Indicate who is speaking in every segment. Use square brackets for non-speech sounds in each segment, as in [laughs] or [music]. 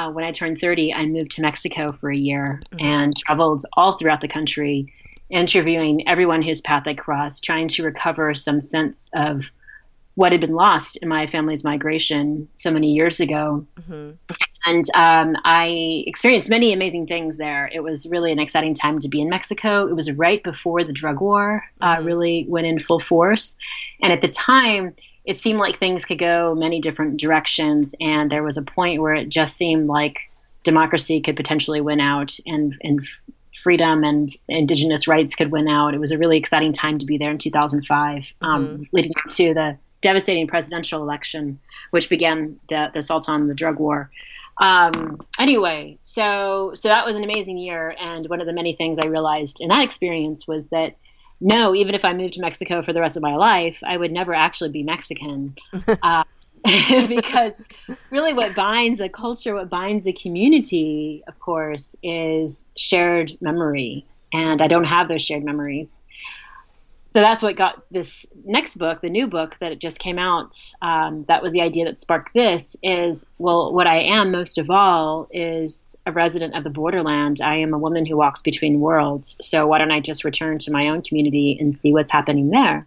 Speaker 1: uh, when I turned 30, I moved to Mexico for a year mm-hmm. and traveled all throughout the country, interviewing everyone whose path I crossed, trying to recover some sense of what had been lost in my family's migration so many years ago. Mm-hmm. And um, I experienced many amazing things there. It was really an exciting time to be in Mexico. It was right before the drug war uh, mm-hmm. really went in full force. And at the time, it seemed like things could go many different directions. And there was a point where it just seemed like democracy could potentially win out and, and freedom and indigenous rights could win out. It was a really exciting time to be there in 2005, um, mm-hmm. leading up to the devastating presidential election, which began the, the assault on the drug war. Um, anyway, so so that was an amazing year, and one of the many things I realized in that experience was that no, even if I moved to Mexico for the rest of my life, I would never actually be Mexican. [laughs] uh, [laughs] because really what binds a culture, what binds a community, of course, is shared memory. And I don't have those shared memories so that's what got this next book, the new book that just came out. Um, that was the idea that sparked this. Is well, what I am most of all is a resident of the borderland. I am a woman who walks between worlds. So why don't I just return to my own community and see what's happening there?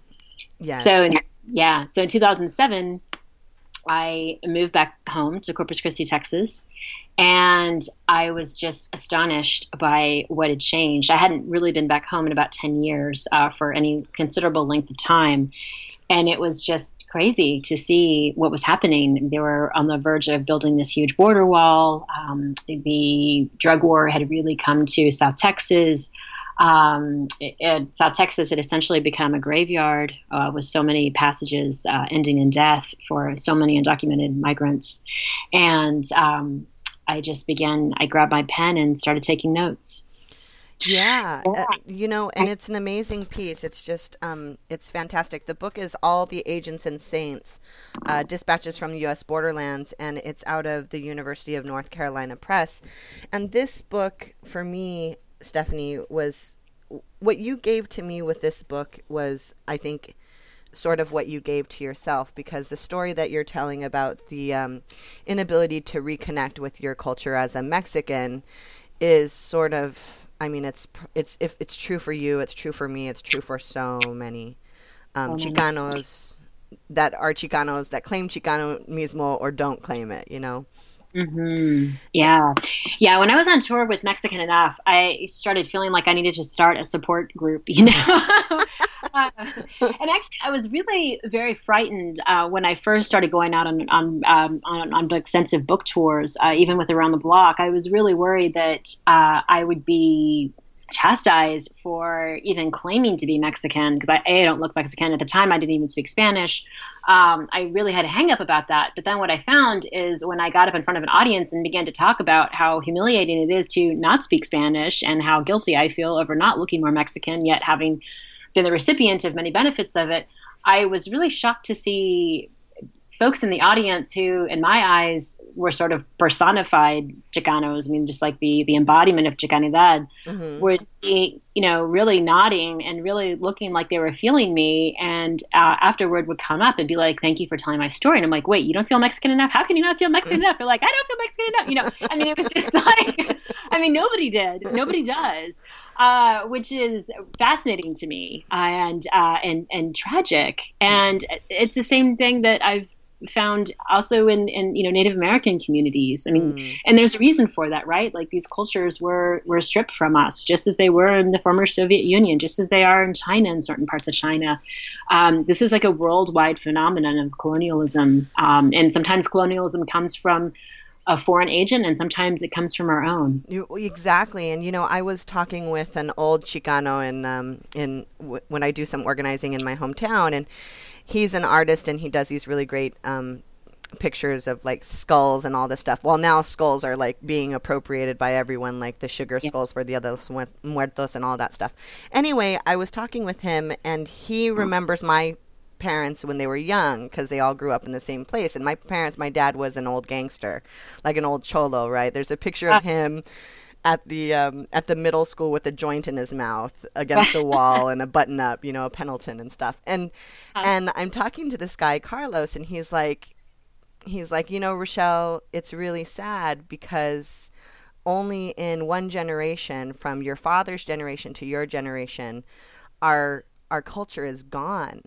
Speaker 2: Yeah.
Speaker 1: So yeah. So in 2007, I moved back home to Corpus Christi, Texas, and I was just astonished by what had changed. I hadn't really been back home in about 10 years uh, for any considerable length of time. And it was just crazy to see what was happening. They were on the verge of building this huge border wall. Um, the drug war had really come to South Texas. Um, it, it, South Texas had essentially become a graveyard uh, with so many passages uh, ending in death for so many undocumented migrants. And um, I just began, I grabbed my pen and started taking notes.
Speaker 2: Yeah, uh, you know, and it's an amazing piece. It's just, um, it's fantastic. The book is All the Agents and Saints, uh, Dispatches from the U.S. Borderlands, and it's out of the University of North Carolina Press. And this book, for me, Stephanie, was what you gave to me with this book was, I think, sort of what you gave to yourself because the story that you're telling about the um, inability to reconnect with your culture as a Mexican is sort of I mean it's it's if it's true for you it's true for me it's true for so many um, Chicanos that are Chicanos that claim Chicanismo or don't claim it you know
Speaker 1: Mm-hmm. Yeah. Yeah. When I was on tour with Mexican Enough, I started feeling like I needed to start a support group, [laughs] you know? uh, and actually, I was really very frightened uh, when I first started going out on, on, um, on, on extensive book tours, uh, even with Around the Block. I was really worried that uh, I would be chastised for even claiming to be Mexican because I, don't look Mexican at the time. I didn't even speak Spanish. Um, I really had a hang up about that. But then what I found is when I got up in front of an audience and began to talk about how humiliating it is to not speak Spanish and how guilty I feel over not looking more Mexican, yet having been the recipient of many benefits of it, I was really shocked to see folks in the audience who, in my eyes, were sort of personified Chicanos. I mean, just like the the embodiment of Chicanidad, mm-hmm. would be, you know, really nodding and really looking like they were feeling me. And uh, afterward, would come up and be like, "Thank you for telling my story." And I'm like, "Wait, you don't feel Mexican enough? How can you not feel Mexican [laughs] enough?" They're like, "I don't feel Mexican enough." You know, I mean, it was just [laughs] like, I mean, nobody did. Nobody does. Uh, which is fascinating to me and uh, and and tragic. And it's the same thing that I've found also in, in you know Native American communities. I mean, mm. and there's a reason for that, right? Like these cultures were were stripped from us, just as they were in the former Soviet Union, just as they are in China in certain parts of China. Um, this is like a worldwide phenomenon of colonialism, um, and sometimes colonialism comes from a foreign agent and sometimes it comes from our own
Speaker 2: you, exactly and you know i was talking with an old chicano in um, in w- when i do some organizing in my hometown and he's an artist and he does these really great um, pictures of like skulls and all this stuff. Well, now skulls are like being appropriated by everyone, like the sugar yeah. skulls for the other muertos and all that stuff. Anyway, I was talking with him and he remembers my parents when they were young because they all grew up in the same place. And my parents, my dad was an old gangster, like an old cholo, right? There's a picture of ah. him at the um, at the middle school with a joint in his mouth against a [laughs] wall and a button up, you know, a Pendleton and stuff. And uh-huh. and I'm talking to this guy Carlos, and he's like, he's like, you know, Rochelle, it's really sad because only in one generation, from your father's generation to your generation, our our culture is gone.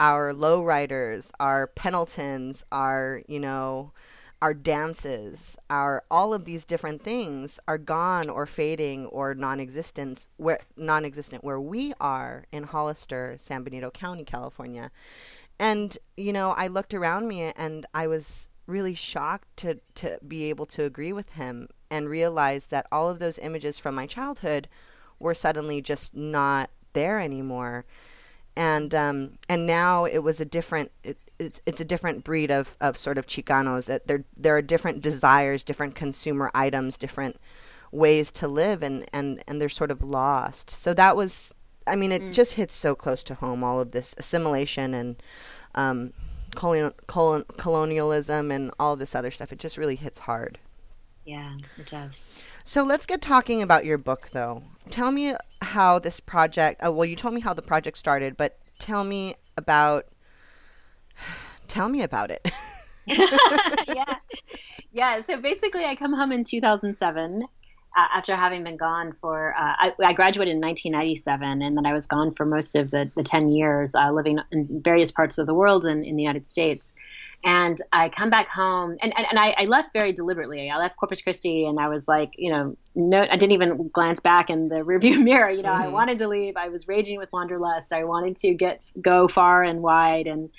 Speaker 2: Our lowriders, our Pendletons, our you know, our dances, our all of these different things are gone or fading or non-existent where non-existent where we are in Hollister, San Benito County, California. And you know, I looked around me and I was really shocked to to be able to agree with him and realize that all of those images from my childhood were suddenly just not there anymore. And um, and now it was a different it's it's a different breed of, of sort of Chicanos. That there there are different desires, different consumer items, different ways to live, and and and they're sort of lost. So that was, I mean, it mm. just hits so close to home. All of this assimilation and um, colon, colon, colonialism and all this other stuff. It just really hits hard.
Speaker 1: Yeah, it does.
Speaker 2: So let's get talking about your book, though. Tell me how this project. Uh, well, you told me how the project started, but tell me about Tell me about it. [laughs]
Speaker 1: yeah. Yeah. So basically, I come home in 2007 uh, after having been gone for, uh, I, I, graduated in 1997, and then I was gone for most of the, the 10 years, uh, living in various parts of the world and in the United States. And I come back home, and, and, and I, I, left very deliberately. I left Corpus Christi, and I was like, you know, no, I didn't even glance back in the rearview [laughs] mirror. You know, mm-hmm. I wanted to leave. I was raging with wanderlust. I wanted to get go far and wide, and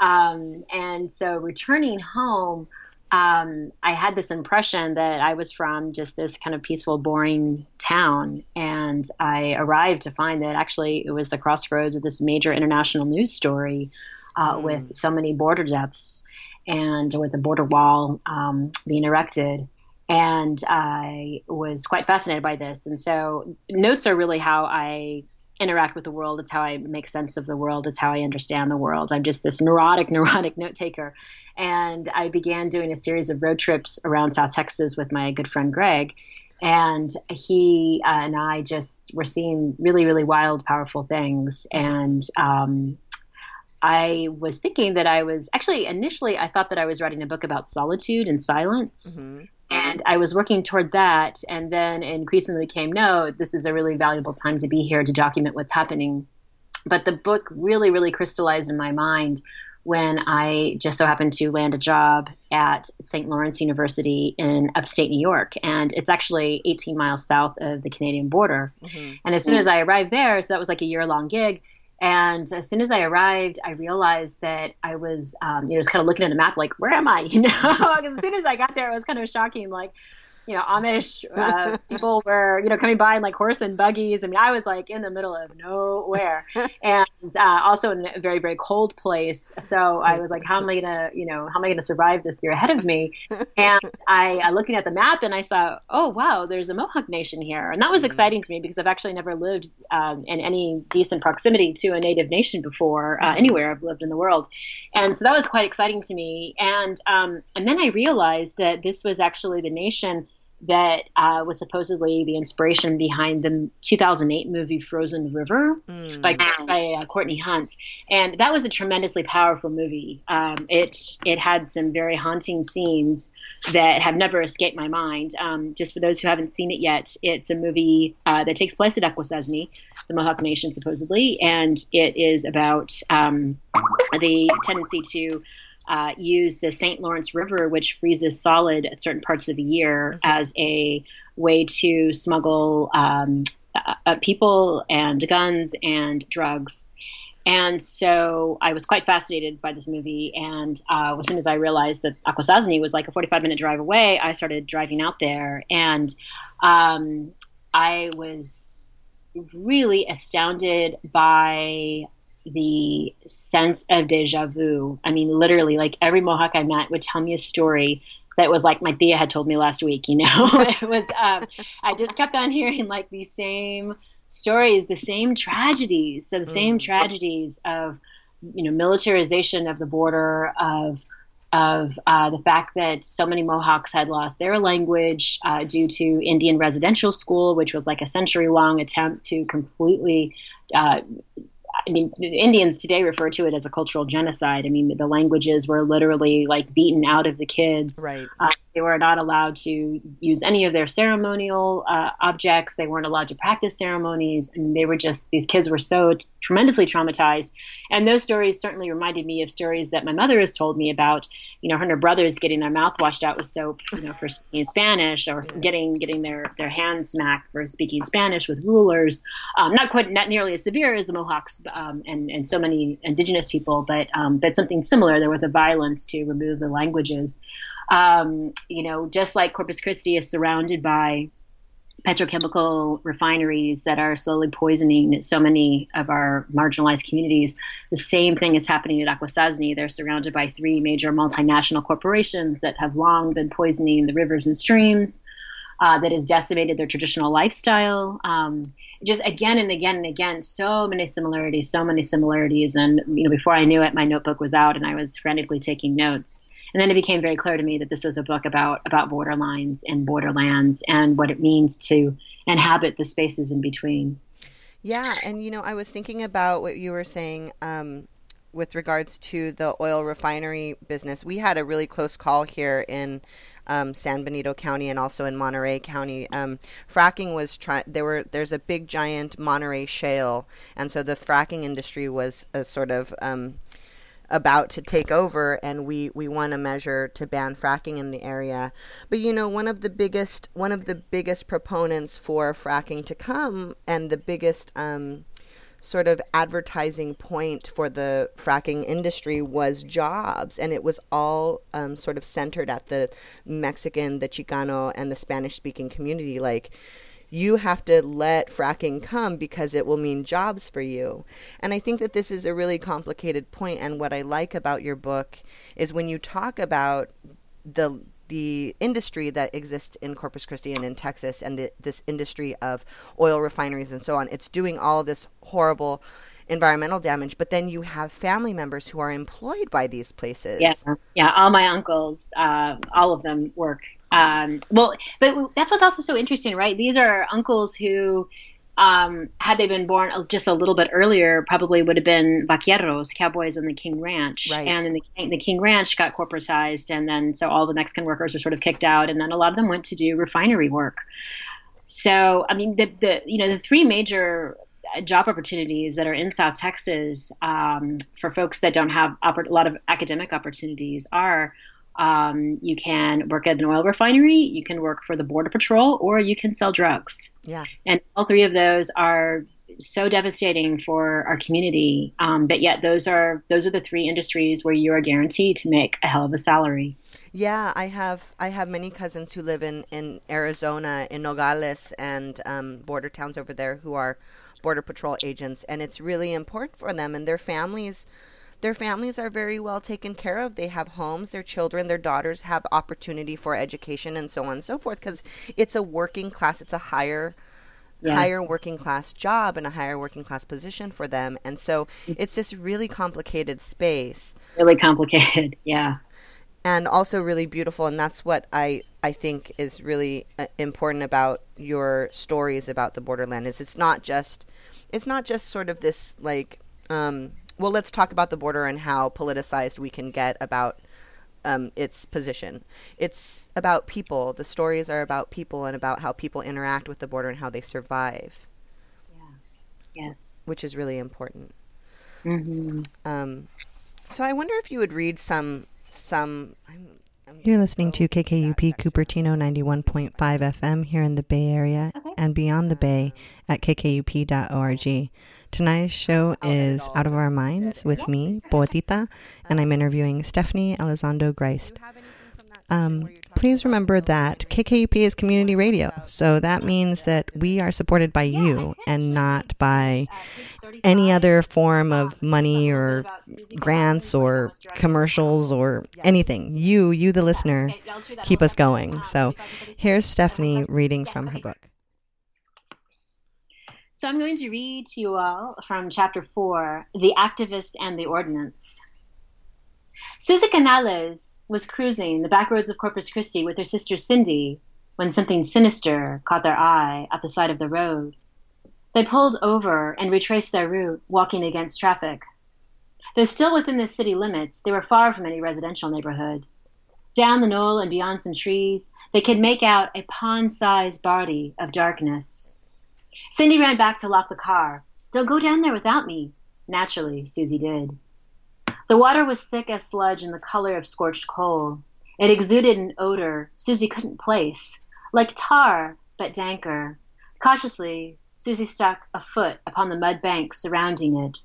Speaker 1: um, and so returning home, um, I had this impression that I was from just this kind of peaceful, boring town. And I arrived to find that actually it was the crossroads of this major international news story uh, mm. with so many border deaths and with the border wall um, being erected. And I was quite fascinated by this. And so notes are really how I interact with the world. It's how I make sense of the world. It's how I understand the world. I'm just this neurotic, [laughs] neurotic note taker. And I began doing a series of road trips around South Texas with my good friend Greg. And he uh, and I just were seeing really, really wild, powerful things. And um, I was thinking that I was actually initially I thought that I was writing a book about solitude and silence. Mm-hmm. And I was working toward that, and then increasingly came no, this is a really valuable time to be here to document what's happening. But the book really, really crystallized in my mind when I just so happened to land a job at St. Lawrence University in upstate New York. And it's actually 18 miles south of the Canadian border. Mm-hmm. And as soon as I arrived there, so that was like a year long gig, and as soon as I arrived, I realized that I was, um, you know, just kind of looking at the map, like, where am I? [laughs] You know, as soon as I got there, it was kind of shocking. Like, you know, Amish uh, [laughs] people were, you know, coming by in like horse and buggies. I mean, I was like in the middle of nowhere [laughs] and uh, also in a very, very cold place. So I was like, how am I going to, you know, how am I going to survive this year ahead of me? And I, I looking at the map and I saw, oh, wow, there's a Mohawk nation here. And that was mm-hmm. exciting to me because I've actually never lived um, in any decent proximity to a native nation before uh, mm-hmm. anywhere I've lived in the world. And so that was quite exciting to me. And, um, and then I realized that this was actually the nation that uh, was supposedly the inspiration behind the 2008 movie Frozen River mm. by, by uh, Courtney Hunt, and that was a tremendously powerful movie. Um, it it had some very haunting scenes that have never escaped my mind. Um, just for those who haven't seen it yet, it's a movie uh, that takes place at Akwesasne, the Mohawk Nation supposedly, and it is about um, the tendency to uh, use the St. Lawrence River, which freezes solid at certain parts of the year, mm-hmm. as a way to smuggle um, uh, uh, people and guns and drugs. And so I was quite fascinated by this movie. And uh, as soon as I realized that Akwesasne was like a 45 minute drive away, I started driving out there. And um, I was really astounded by the sense of deja vu. I mean, literally, like every Mohawk I met would tell me a story that was like my Thea had told me last week. You know, [laughs] it was. Um, I just kept on hearing like the same stories, the same tragedies. So the same mm. tragedies of you know militarization of the border of of uh, the fact that so many Mohawks had lost their language uh, due to Indian residential school, which was like a century long attempt to completely uh, I mean, Indians today refer to it as a cultural genocide. I mean, the languages were literally like beaten out of the kids.
Speaker 2: Right. Uh,
Speaker 1: they were not allowed to use any of their ceremonial uh, objects. They weren't allowed to practice ceremonies. And they were just, these kids were so t- tremendously traumatized. And those stories certainly reminded me of stories that my mother has told me about, you know, her and her brothers getting their mouth washed out with soap, you know, for speaking Spanish or getting getting their, their hands smacked for speaking Spanish with rulers. Um, not quite, not nearly as severe as the Mohawks um, and, and so many indigenous people, but, um, but something similar. There was a violence to remove the languages. Um, you know, just like Corpus Christi is surrounded by petrochemical refineries that are slowly poisoning so many of our marginalized communities. The same thing is happening at Akwesasne. They're surrounded by three major multinational corporations that have long been poisoning the rivers and streams, uh, that has decimated their traditional lifestyle. Um, just again and again and again, so many similarities, so many similarities. And you know, before I knew it, my notebook was out, and I was frantically taking notes. And then it became very clear to me that this was a book about about borderlines and borderlands and what it means to inhabit the spaces in between.
Speaker 2: Yeah, and you know, I was thinking about what you were saying um, with regards to the oil refinery business. We had a really close call here in um, San Benito County and also in Monterey County. Um, fracking was trying. There were there's a big giant Monterey shale, and so the fracking industry was a sort of um, about to take over and we we want a measure to ban fracking in the area. But you know one of the biggest one of the biggest proponents for fracking to come and the biggest um, sort of advertising point for the fracking industry was jobs. And it was all um, sort of centered at the mexican the chicano and the spanish speaking community. Like you have to let fracking come because it will mean jobs for you. And I think that this is a really complicated point and what I like about your book is when you talk about the the industry that exists in Corpus Christi and in Texas and the, this industry of oil refineries and so on it's doing all this horrible environmental damage, but then you have family members who are employed by these places.
Speaker 1: Yeah, yeah. All my uncles, uh, all of them work. Um, well, but that's what's also so interesting, right? These are uncles who, um, had they been born just a little bit earlier, probably would have been vaqueros, cowboys in the King Ranch.
Speaker 2: Right.
Speaker 1: And in the, the King Ranch got corporatized, and then so all the Mexican workers were sort of kicked out, and then a lot of them went to do refinery work. So, I mean, the, the you know the three major job opportunities that are in South Texas um, for folks that don't have oppor- a lot of academic opportunities are um, you can work at an oil refinery, you can work for the Border Patrol, or you can sell drugs.
Speaker 2: Yeah.
Speaker 1: And all three of those are so devastating for our community. Um, but yet, those are those are the three industries where you are guaranteed to make a hell of a salary.
Speaker 2: Yeah, I have I have many cousins who live in in Arizona, in Nogales, and um, border towns over there who are border patrol agents and it's really important for them and their families their families are very well taken care of. They have homes their children their daughters have opportunity for education and so on and so forth because it's a working class it's a higher yes. higher working class job and a higher working class position for them. And so it's this really complicated space.
Speaker 1: Really complicated [laughs] yeah.
Speaker 2: And also really beautiful and that's what i i think is really uh, important about your stories about the borderland is it's not just it's not just sort of this like um, well let's talk about the border and how politicized we can get about um, its position. It's about people. The stories are about people and about how people interact with the border and how they survive.
Speaker 1: Yeah. Yes.
Speaker 2: Which is really important.
Speaker 1: Mm-hmm.
Speaker 2: um, so i wonder if you would read some some I'm, I'm you're listening to KKUP Cupertino 91.5 FM here in the Bay Area okay. and beyond the Bay at kkup.org. Tonight's show is Out of Our Minds with me, Poetita, and I'm interviewing Stephanie Elizondo Griest. Um, please remember that KKUP is community radio, so that means that we are supported by you and not by any other form of money or grants or commercials or anything. You, you the listener, keep us going. So here's Stephanie reading from her book.
Speaker 1: So I'm going to read to you all from chapter four, The Activist and the Ordinance. Susie Canales was cruising the back roads of Corpus Christi with her sister Cindy when something sinister caught their eye at the side of the road. They pulled over and retraced their route, walking against traffic. Though still within the city limits, they were far from any residential neighborhood. Down the knoll and beyond some trees, they could make out a pond sized body of darkness. Cindy ran back to lock the car. Don't go down there without me. Naturally, Susie did. The water was thick as sludge and the color of scorched coal. It exuded an odor Susie couldn't place, like tar, but danker. Cautiously, Susie stuck a foot upon the mud bank surrounding it.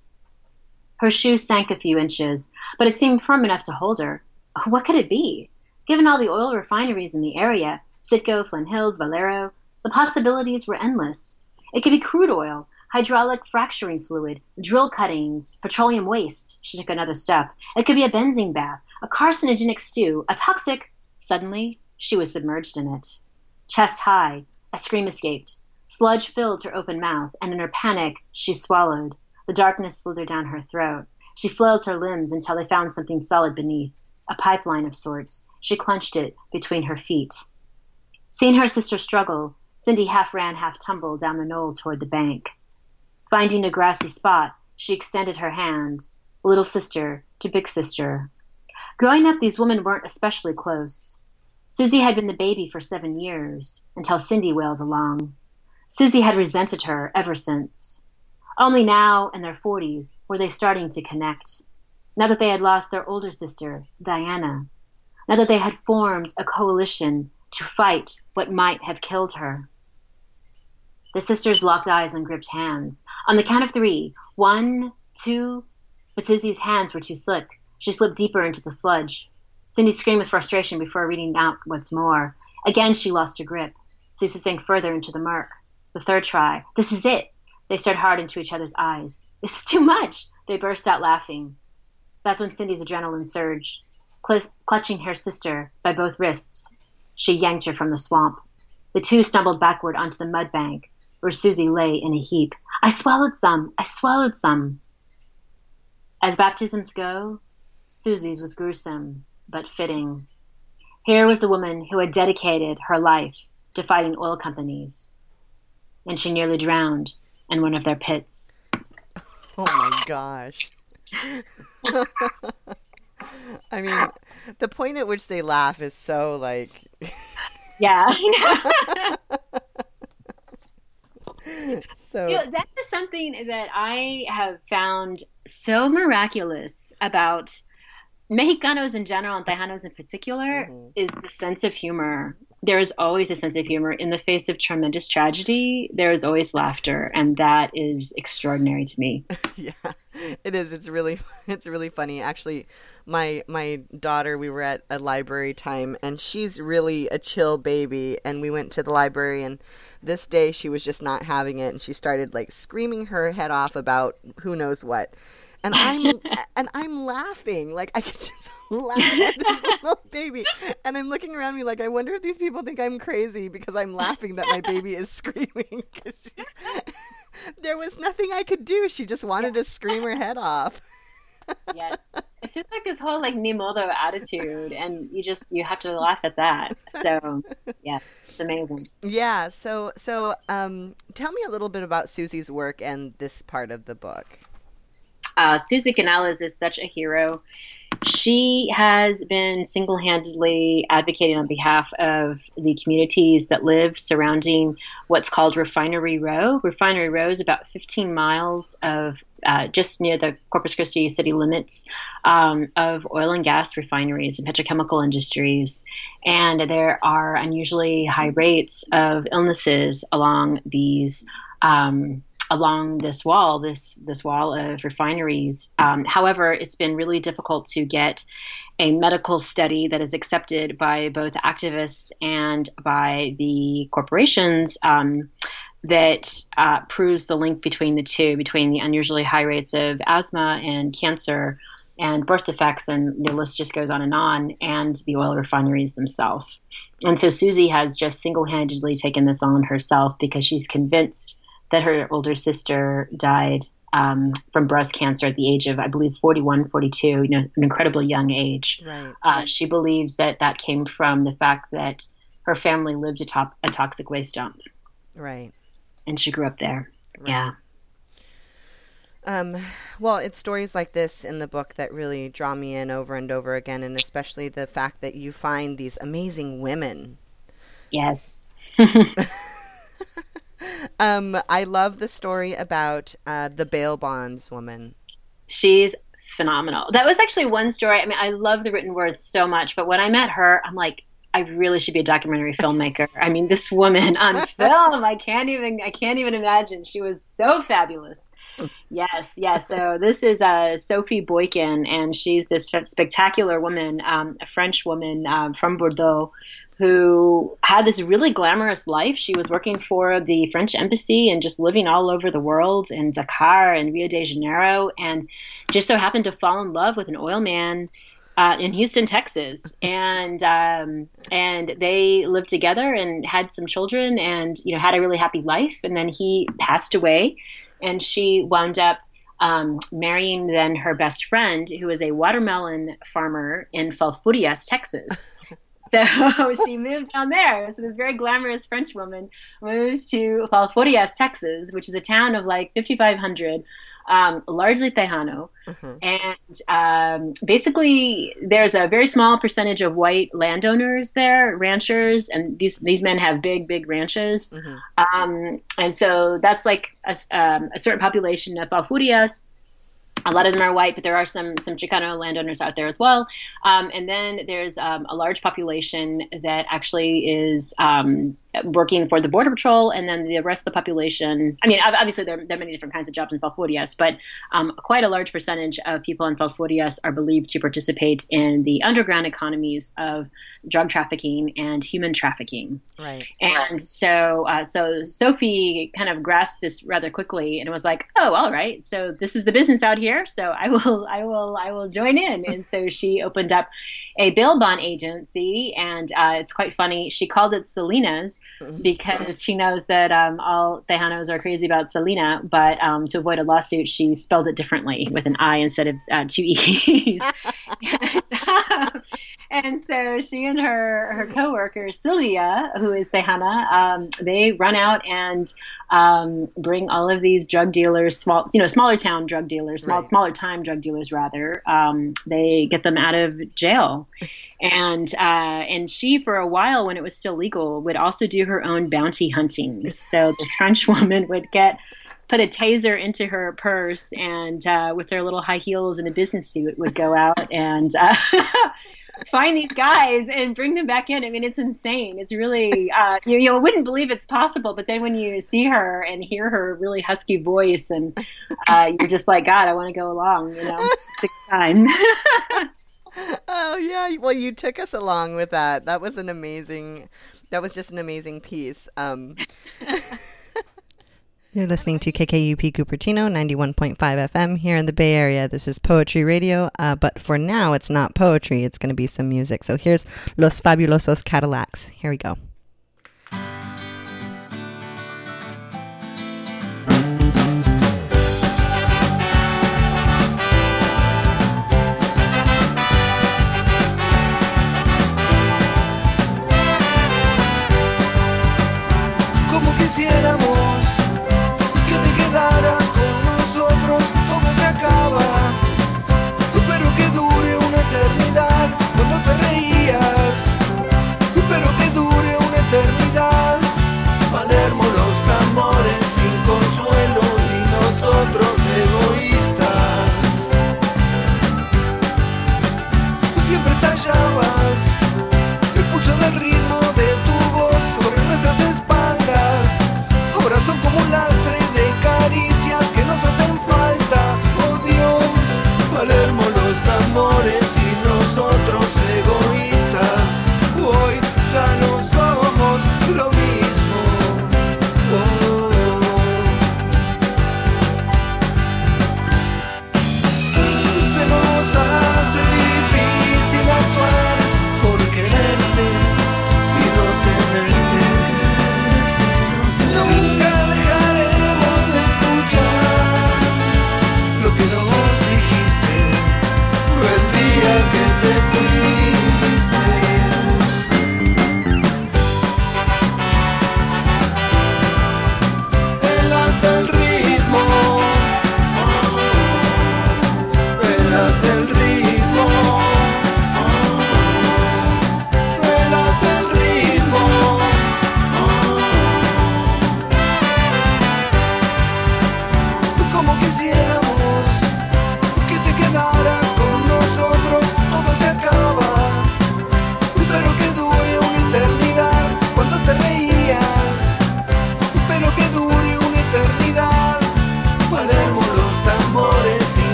Speaker 1: Her shoe sank a few inches, but it seemed firm enough to hold her. Oh, what could it be? Given all the oil refineries in the area, Citgo, Flint Hills, Valero, the possibilities were endless. It could be crude oil, hydraulic fracturing fluid, drill cuttings, petroleum waste. She took another step. It could be a benzene bath, a carcinogenic stew, a toxic. Suddenly, she was submerged in it. Chest high, a scream escaped. Sludge filled her open mouth, and in her panic, she swallowed. The darkness slithered down her throat. She flailed her limbs until they found something solid beneath, a pipeline of sorts. She clenched it between her feet. Seeing her sister struggle, Cindy half ran, half tumbled down the knoll toward the bank. Finding a grassy spot, she extended her hand, little sister to big sister. Growing up, these women weren't especially close. Susie had been the baby for seven years, until Cindy wailed along. Susie had resented her ever since. Only now, in their forties, were they starting to connect. Now that they had lost their older sister, Diana, now that they had formed a coalition to fight what might have killed her. The sisters locked eyes and gripped hands. On the count of three, one, two, but Susie's hands were too slick. She slipped deeper into the sludge. Cindy screamed with frustration before reading out once more. Again, she lost her grip. Susie sank further into the murk. The third try. This is it. They stared hard into each other's eyes. This is too much. They burst out laughing. That's when Cindy's adrenaline surged. Cl- clutching her sister by both wrists, she yanked her from the swamp. The two stumbled backward onto the mud bank, where Susie lay in a heap. I swallowed some. I swallowed some. As baptisms go, Susie's was gruesome, but fitting. Here was a woman who had dedicated her life to fighting oil companies, and she nearly drowned in one of their pits.
Speaker 2: Oh my gosh. [laughs] I mean, the point at which they laugh is so like.
Speaker 1: Yeah.
Speaker 2: so
Speaker 1: you know, that is something that I have found so miraculous about Mexicanos in general and Tejanos in particular mm-hmm. is the sense of humor. There is always a sense of humor in the face of tremendous tragedy. There is always laughter, and that is extraordinary to me. [laughs]
Speaker 2: yeah, it is. It's really, [laughs] it's really funny. Actually, my my daughter, we were at a library time, and she's really a chill baby. And we went to the library, and this day she was just not having it, and she started like screaming her head off about who knows what and I'm [laughs] and I'm laughing like I could just [laughs] laugh at this [laughs] little baby, and I'm looking around me like I wonder if these people think I'm crazy because I'm laughing that my baby is screaming. there was nothing I could do. She just wanted yeah. to scream her head off.
Speaker 1: Yeah, it's just like this whole like ni modo attitude, and you just you have to laugh at that. So yeah, it's amazing.
Speaker 2: Yeah. So so um, tell me a little bit about Susie's work and this part of the book.
Speaker 1: Uh, Susie Canales is such a hero. She has been single handedly advocating on behalf of the communities that live surrounding what's called Refinery Row. Refinery Row is about 15 miles of uh, just near the Corpus Christi city limits um, of oil and gas refineries and petrochemical industries. And there are unusually high rates of illnesses along these. Um, along this wall, this this wall of refineries. Um, however, it's been really difficult to get a medical study that is accepted by both activists and by the corporations um, that uh, proves the link between the two, between the unusually high rates of asthma and cancer and birth defects, and the list just goes on and on, and the oil refineries themselves. And so Susie has just single handedly taken this on herself because she's convinced that her older sister died um, from breast cancer at the age of, I believe, 41, 42, you know, an incredibly young age.
Speaker 2: Right.
Speaker 1: Uh, she believes that that came from the fact that her family lived atop a toxic waste dump.
Speaker 2: Right.
Speaker 1: And she grew up there. Right. Yeah.
Speaker 2: Um, well, it's stories like this in the book that really draw me in over and over again, and especially the fact that you find these amazing women.
Speaker 1: Yes. [laughs] [laughs]
Speaker 2: um, I love the story about uh, the bail bonds woman.
Speaker 1: She's phenomenal. That was actually one story. I mean, I love the written words so much, but when I met her, I'm like, I really should be a documentary filmmaker. I mean, this woman on [laughs] film, I can't even, I can't even imagine. She was so fabulous. Yes, yes. So this is uh, Sophie Boykin, and she's this spectacular woman, um, a French woman um, from Bordeaux, who had this really glamorous life. She was working for the French embassy and just living all over the world in Dakar and Rio de Janeiro, and just so happened to fall in love with an oil man. Uh, in Houston, Texas, and um, and they lived together and had some children, and you know had a really happy life. And then he passed away, and she wound up um, marrying then her best friend, who was a watermelon farmer in Falfurrias, Texas. So [laughs] she moved down there. So this very glamorous French woman moves to Falfurrias, Texas, which is a town of like 5,500, um, largely Tejano. Mm-hmm. And um, basically, there's a very small percentage of white landowners there, ranchers, and these these men have big, big ranches. Mm-hmm. Um, and so that's like a, um, a certain population of Falfurrias a lot of them are white, but there are some some Chicano landowners out there as well. Um, and then there's um, a large population that actually is um, working for the border patrol, and then the rest of the population. I mean, obviously there, there are many different kinds of jobs in Falfurrias, but um, quite a large percentage of people in Falfurrias are believed to participate in the underground economies of drug trafficking and human trafficking.
Speaker 2: Right.
Speaker 1: And so, uh, so Sophie kind of grasped this rather quickly and was like, "Oh, all right. So this is the business out here. So I will, [laughs] I will, I will join in." And so she opened up a bail bond agency, and uh, it's quite funny. She called it Selena's. Because she knows that um, all Tejanos are crazy about Selena, but um, to avoid a lawsuit, she spelled it differently with an I instead of uh, two E's. [laughs] [laughs] [laughs] and so she and her her coworker Sylvia, who is Tejana, um, they run out and um, bring all of these drug dealers, small you know smaller town drug dealers, small right. smaller time drug dealers rather. Um, they get them out of jail, and uh, and she for a while when it was still legal would also do her own bounty hunting. So this French [laughs] woman would get put a taser into her purse and uh, with her little high heels and a business suit would go out and uh, [laughs] find these guys and bring them back in. I mean, it's insane. It's really uh, you, you wouldn't believe it's possible, but then when you see her and hear her really husky voice, and uh, you're just like, God, I want to go along. You know, six time. [laughs]
Speaker 2: oh yeah, well you took us along with that. That was an amazing. That was just an amazing piece. Um, [laughs] you're listening to KKUP Cupertino 91.5 FM here in the Bay Area. This is Poetry Radio, uh, but for now it's not poetry, it's going to be some music. So here's Los Fabulosos Cadillacs. Here we go.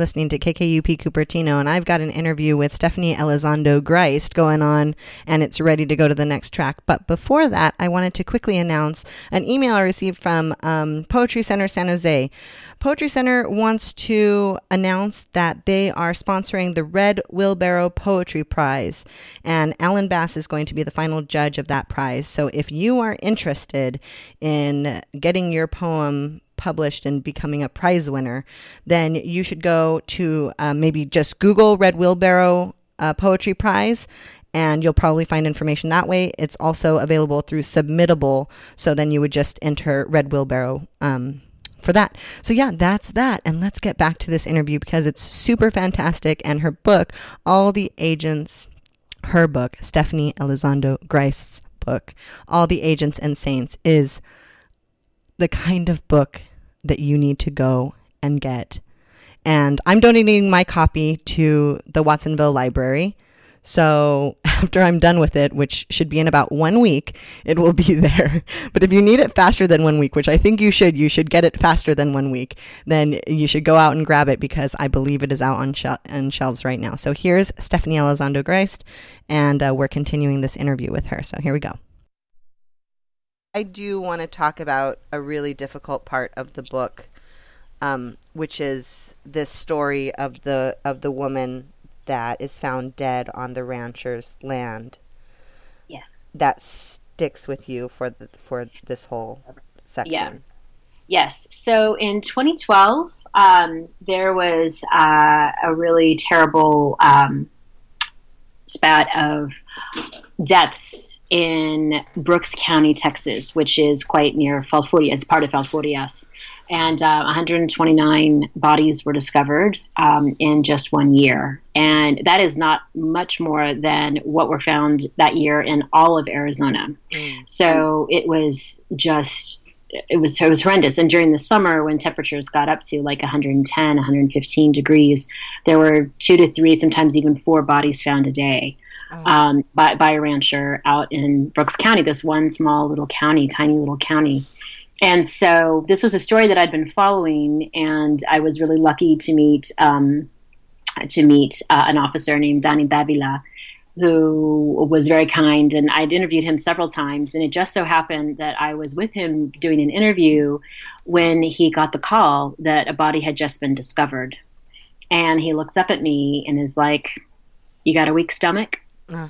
Speaker 2: Listening to KKUP Cupertino, and I've got an interview with Stephanie Elizondo Griest going on, and it's ready to go to the next track. But before that, I wanted to quickly announce an email I received from um, Poetry Center San Jose. Poetry Center wants to announce that they are sponsoring the Red Wheelbarrow Poetry Prize, and Ellen Bass is going to be the final judge of that prize. So if you are interested in getting your poem published and becoming a prize winner, then you should go to uh, maybe just Google Red Wheelbarrow uh, Poetry Prize and you'll probably find information that way. It's also available through Submittable, so then you would just enter Red Wheelbarrow um, for that. So, yeah, that's that. And let's get back to this interview because it's super fantastic. And her book, All the Agents, her book, Stephanie Elizondo Griest's book, All the Agents and Saints, is the kind of book that you need to go and get. And I'm donating my copy to the Watsonville Library. So [laughs] after I'm done with it, which should be in about one week, it will be [laughs] there. But if you need it faster than one week, which I think you should, you should get it faster than one week, then you should go out and grab it because I believe it is out on, shel- on shelves right now. So here's Stephanie Elizondo Griest, and uh, we're continuing this interview with her. So here we go. I do want to talk about a really difficult part of the book, um, which is this story of the of the woman that is found dead on the rancher's land.
Speaker 1: Yes.
Speaker 2: That sticks with you for the, for this whole section.
Speaker 1: Yeah. Yes. So in 2012, um, there was uh, a really terrible um, spat of deaths in Brooks County, Texas, which is quite near Falfurrias. It's part of Falfurrias and uh, 129 bodies were discovered um, in just one year. And that is not much more than what were found that year in all of Arizona. Mm. So it was just. It was it was horrendous, and during the summer when temperatures got up to like 110, 115 degrees, there were two to three, sometimes even four bodies found a day. Oh. Um, by, by a rancher out in Brooks County, this one small little county, tiny little county and so this was a story that I'd been following, and I was really lucky to meet um, to meet uh, an officer named Danny Davila, who was very kind, and I'd interviewed him several times, and it just so happened that I was with him doing an interview when he got the call that a body had just been discovered, and he looks up at me and is like, "You got a weak stomach?" Uh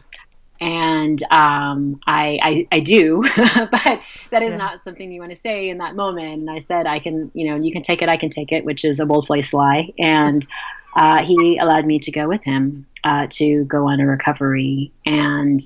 Speaker 1: and um, I, I, I do, [laughs] but that is yeah. not something you want to say in that moment. And I said, I can, you know, you can take it, I can take it, which is a bold faced lie. And uh, he allowed me to go with him uh, to go on a recovery. And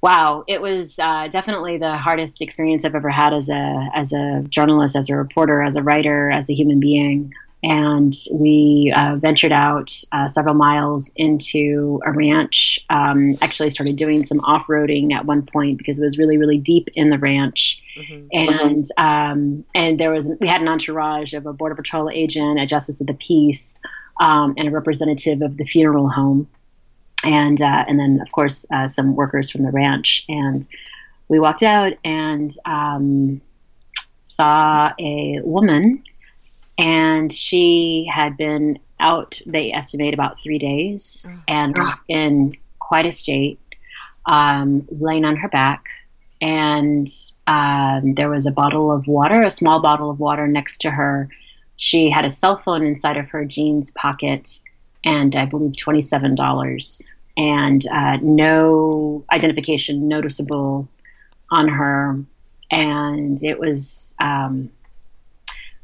Speaker 1: wow, it was uh, definitely the hardest experience I've ever had as a as a journalist, as a reporter, as a writer, as a human being and we uh, ventured out uh, several miles into a ranch. Um, actually, started doing some off roading at one point because it was really, really deep in the ranch, mm-hmm. and um, and there was we had an entourage of a border patrol agent, a justice of the peace, um, and a representative of the funeral home, and uh, and then of course uh, some workers from the ranch, and we walked out and um, saw a woman. And she had been out they estimate about three days. Mm. and was in quite a state um, laying on her back. And um, there was a bottle of water a small bottle of water next to her she had a cell phone inside of her jeans pocket and i believe $27 and uh, no identification noticeable on her and it was um,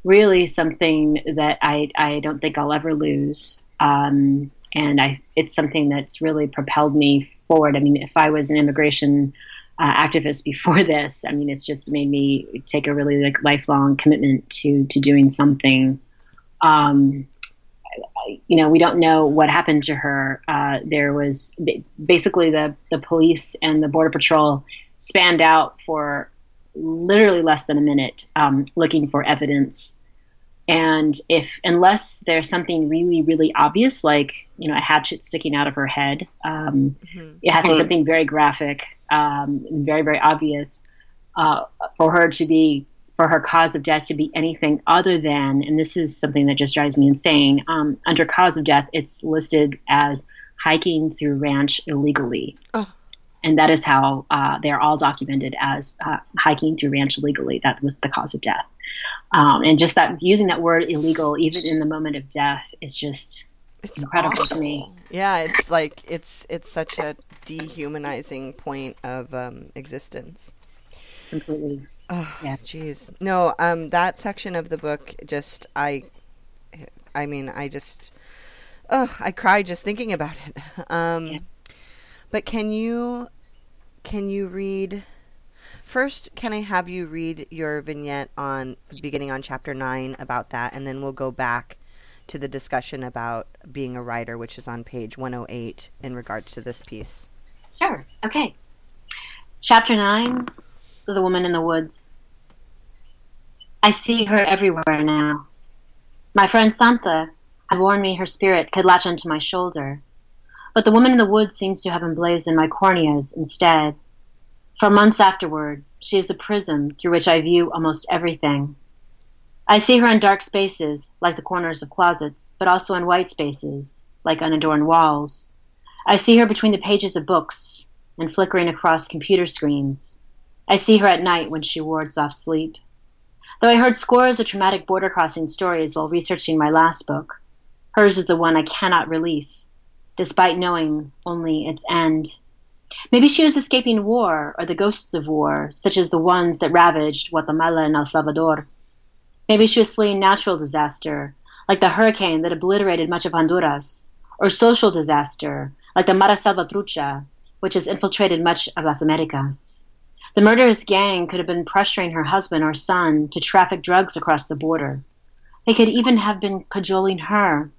Speaker 1: really something that I, I don't think I'll ever lose. Um, and I, it's something that's really propelled me forward. I mean, if I was an immigration uh, activist before [laughs] this, I mean, it's just made me take a really like lifelong commitment to to doing something. Um, you know, we don't know what happened to her. Uh, there was basically the the police and the border patrol spanned out for literally less than a minute um, looking for evidence. And if, unless there's something really, really obvious, like, you know, a hatchet sticking out of her head, um, mm-hmm. it has to be something very graphic, um, very, very obvious uh, for her to be for her cause of death to be anything other than, and this is something that just drives me insane. Um, under cause of death, it's listed as hiking through ranch illegally. Oh. And that is how uh, they're all documented as uh, hiking through ranch illegally. That was the cause of death. Um, and just that using that word illegal, even in the moment of death, is just it's incredible awful. to me.
Speaker 2: Yeah, it's like it's it's such a dehumanizing point of um, existence.
Speaker 1: Completely.
Speaker 2: Oh, yeah. Jeez. No, um, that section of the book just I, I mean, I just, oh, I cry just thinking about it. [laughs] Um, yeah. but can you, can you read? First, can I have you read your vignette on beginning on chapter nine about that, and then we'll go back to the discussion about being a writer, which is on page 108 in regards to this piece.
Speaker 1: Sure. Okay. Chapter 9 The Woman in the Woods. I see her everywhere now. My friend Santa had warned me her spirit could latch onto my shoulder, but the woman in the woods seems to have emblazoned my corneas instead. For months afterward, she is the prism through which I view almost everything. I see her in dark spaces, like the corners of closets, but also in white spaces, like unadorned walls. I see her between the pages of books and flickering across computer screens. I see her at night when she wards off sleep. Though I heard scores of traumatic border crossing stories while researching my last book, hers is the one I cannot release, despite knowing only its end. Maybe she was escaping war or the ghosts of war, such as the ones that ravaged Guatemala and El Salvador. Maybe she was fleeing natural disaster, like the hurricane that obliterated much of Honduras, or social disaster, like the Mara Salvatrucha, which has infiltrated much of Las Americas. The murderous gang could have been pressuring her husband or son to traffic drugs across the border. They could even have been cajoling her.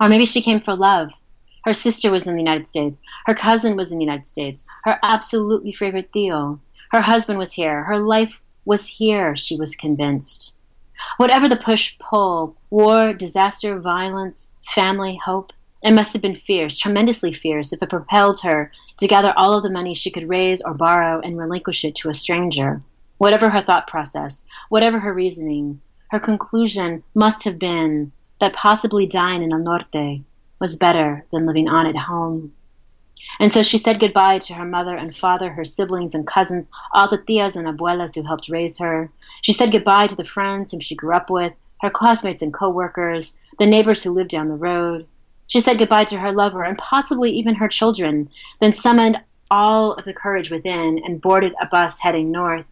Speaker 1: Or maybe she came for love. Her sister was in the United States. Her cousin was in the United States. Her absolutely favorite tío. Her husband was here. Her life was here, she was convinced. Whatever the push pull, war, disaster, violence, family, hope, it must have been fierce, tremendously fierce, if it propelled her to gather all of the money she could raise or borrow and relinquish it to a stranger. Whatever her thought process, whatever her reasoning, her conclusion must have been that possibly dying in El Norte was better than living on at home. And so she said goodbye to her mother and father, her siblings and cousins, all the tias and abuelas who helped raise her. She said goodbye to the friends whom she grew up with, her classmates and coworkers, the neighbors who lived down the road. She said goodbye to her lover and possibly even her children, then summoned all of the courage within and boarded a bus heading north.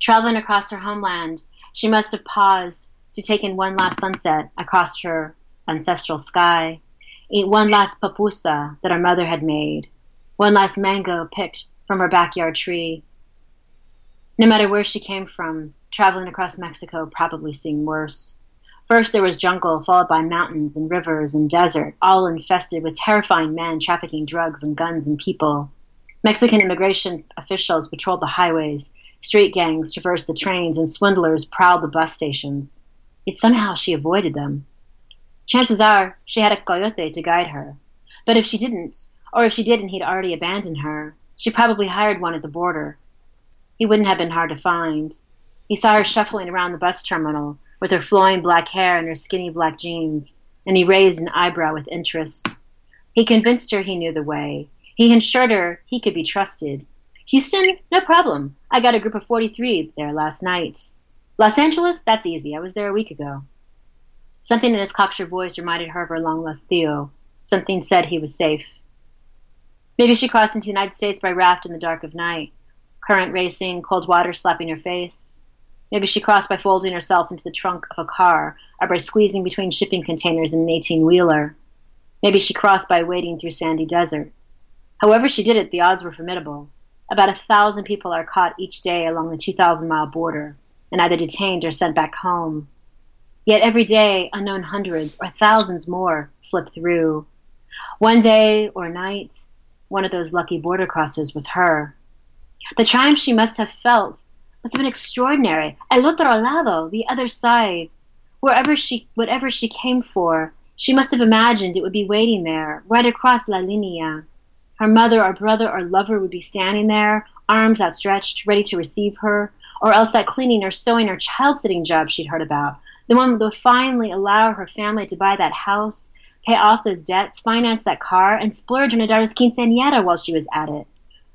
Speaker 1: Traveling across her homeland, she must have paused to take in one last sunset across her ancestral sky eat one last pupusa that her mother had made, one last mango picked from her backyard tree. No matter where she came from, traveling across Mexico probably seemed worse. First there was jungle, followed by mountains and rivers and desert, all infested with terrifying men trafficking drugs and guns and people. Mexican immigration officials patrolled the highways, street gangs traversed the trains, and swindlers prowled the bus stations. Yet somehow she avoided them. Chances are she had a coyote to guide her. But if she didn't, or if she did and he'd already abandoned her, she probably hired one at the border. He wouldn't have been hard to find. He saw her shuffling around the bus terminal with her flowing black hair and her skinny black jeans, and he raised an eyebrow with interest. He convinced her he knew the way. He assured her he could be trusted. Houston, no problem. I got a group of 43 there last night. Los Angeles, that's easy. I was there a week ago. Something in his cocksure voice reminded her of her long lost tío. Something said he was safe. Maybe she crossed into the United States by raft in the dark of night, current racing, cold water slapping her face. Maybe she crossed by folding herself into the trunk of a car or by squeezing between shipping containers in an 18 wheeler. Maybe she crossed by wading through sandy desert. However she did it, the odds were formidable. About a thousand people are caught each day along the 2,000 mile border and either detained or sent back home Yet every day, unknown hundreds or thousands more slip through. One day or night, one of those lucky border crossers was her. The triumph she must have felt must have been extraordinary. El otro lado, the other side. Wherever she, whatever she came for, she must have imagined it would be waiting there, right across La Linea. Her mother or brother or lover would be standing there, arms outstretched, ready to receive her, or else that cleaning or sewing or child sitting job she'd heard about. The that would finally allow her family to buy that house, pay off those debts, finance that car, and splurge on a daughter's quinceañera while she was at it.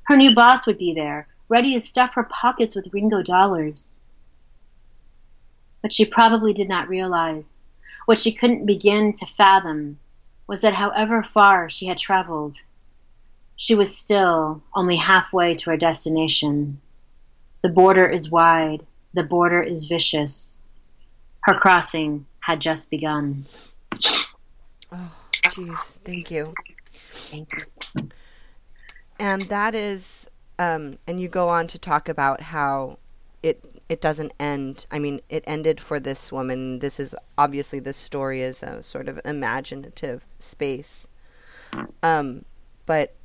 Speaker 1: Her new boss would be there, ready to stuff her pockets with Ringo dollars. But she probably did not realize, what she couldn't begin to fathom, was that however far she had traveled, she was still only halfway to her destination. The border is wide, the border is vicious. Her crossing had just begun.
Speaker 2: Oh, jeez, thank you.
Speaker 1: Thank you.
Speaker 2: And that is, um, and you go on to talk about how it it doesn't end. I mean, it ended for this woman. This is obviously this story is a sort of imaginative space, um, but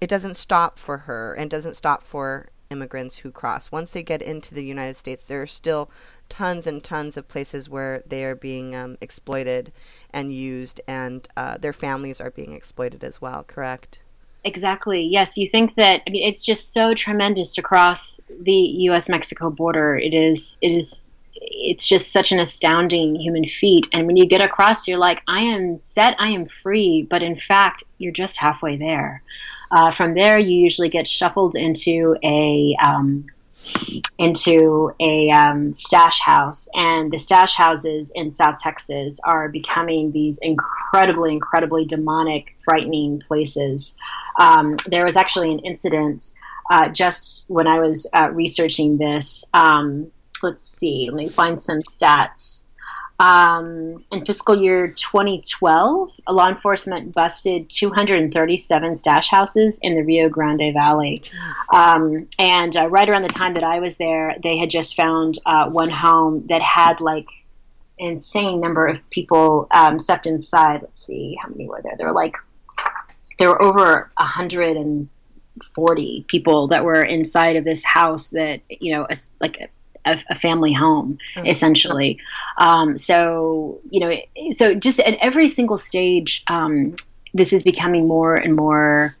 Speaker 2: it doesn't stop for her, and doesn't stop for immigrants who cross. Once they get into the United States, there are still tons and tons of places where they are being um, exploited and used, and uh, their families are being exploited as well. Correct?
Speaker 1: Exactly. Yes, you think that. I mean, it's just so tremendous to cross the U.S. Mexico border. It is. It is. It's just such an astounding human feat. And when you get across, you're like, I am set. I am free. But in fact, you're just halfway there. Uh, from there, you usually get shuffled into a um, into a um, stash house, and the stash houses in South Texas are becoming these incredibly, incredibly demonic, frightening places. Um, there was actually an incident uh, just when I was uh, researching this. Um, let's see, let me find some stats. Um, in fiscal year 2012, law enforcement busted 237 stash houses in the Rio Grande Valley. Um, and uh, right around the time that I was there, they had just found uh, one home that had like insane number of people um, stuffed inside. Let's see, how many were there? There were like there were over 140 people that were inside of this house that you know, like a, a family home, mm-hmm. essentially. Um, so you know, so just at every single stage, um, this is becoming more and more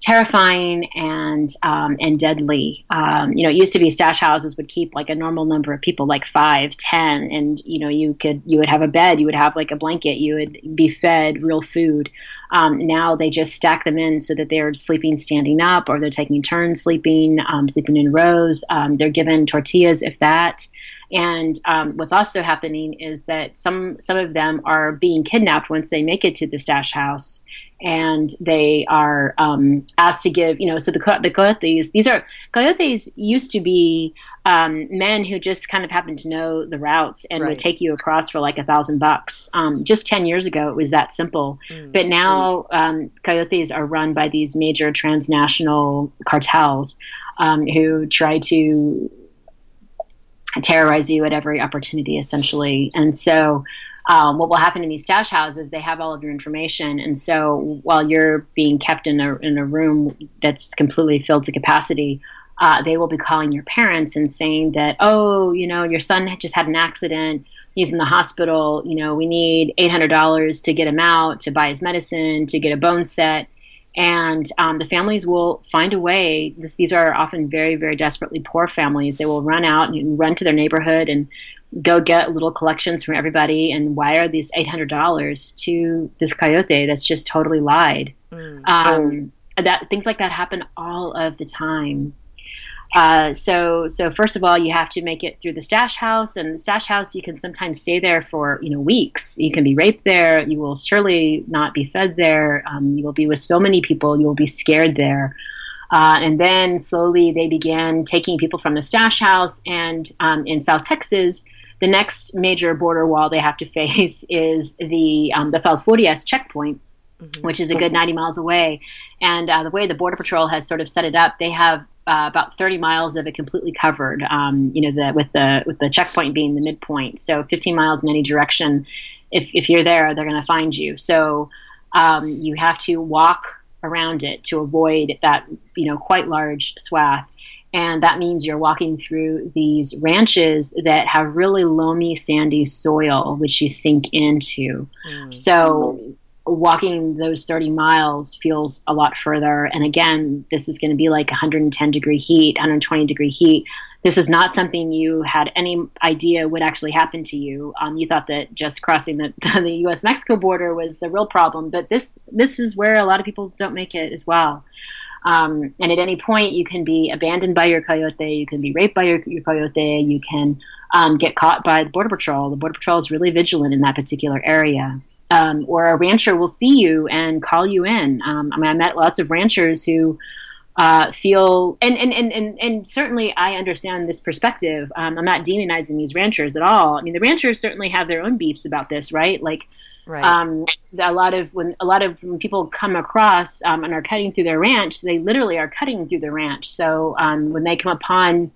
Speaker 1: terrifying and um, and deadly. Um, you know, it used to be stash houses would keep like a normal number of people, like five, ten, and you know, you could you would have a bed, you would have like a blanket, you would be fed real food. Um, now they just stack them in so that they're sleeping standing up, or they're taking turns sleeping, um, sleeping in rows. Um, they're given tortillas, if that. And um, what's also happening is that some some of them are being kidnapped once they make it to the stash house, and they are um, asked to give. You know, so the the coyotes these are coyotes used to be um, men who just kind of happened to know the routes and right. would take you across for like a thousand bucks. Um, just ten years ago, it was that simple. Mm. But now um, coyotes are run by these major transnational cartels um, who try to terrorize you at every opportunity, essentially. And so, um, what will happen in these stash houses? They have all of your information, and so while you're being kept in a in a room that's completely filled to capacity, uh, they will be calling your parents and saying that, oh, you know, your son just had an accident. He's in the hospital. You know, we need eight hundred dollars to get him out, to buy his medicine, to get a bone set and um, the families will find a way. This, these are often very, very desperately poor families. They will run out and run to their neighborhood and go get little collections from everybody and wire these eight hundred dollars to this coyote that's just totally lied. Mm. Um, that things like that happen all of the time. Uh, so, so first of all, you have to make it through the stash house, and the stash house you can sometimes stay there for you know weeks. You can be raped there. You will surely not be fed there. Um, you will be with so many people. You will be scared there. Uh, and then slowly they began taking people from the stash house. And um, in South Texas, the next major border wall they have to face [laughs] is the um, the Falfurrias checkpoint, mm-hmm. which is a good 90 miles away. And uh, the way the Border Patrol has sort of set it up, they have uh, about 30 miles of it completely covered. Um, you know, the, with the with the checkpoint being the midpoint, so 15 miles in any direction. If if you're there, they're going to find you. So um, you have to walk around it to avoid that you know quite large swath. And that means you're walking through these ranches that have really loamy, sandy soil, which you sink into. Mm. So walking those 30 miles feels a lot further. And again, this is going to be like 110 degree heat, 120 degree heat. this is not something you had any idea would actually happen to you. Um, you thought that just crossing the, [laughs] the U.S. Mexico border was the real problem, but this this is where a lot of people don't make it as well. Um, and at any point, you can be abandoned by your coyote, you can be raped by your, your coyote, you can um, get caught by the border patrol. The border patrol is really vigilant in that particular area. Um, or a rancher will see you and call you in. Um, I mean, I met lots of ranchers who uh, feel, and, and, and, and, and certainly I understand this perspective. Um, I'm not demonizing these ranchers at all. I mean, the ranchers certainly have their own beefs about this, right? Like, Right. Um, a lot of when a lot of when people come across um, and are cutting through their ranch, they literally are cutting through the ranch. So um, when they come upon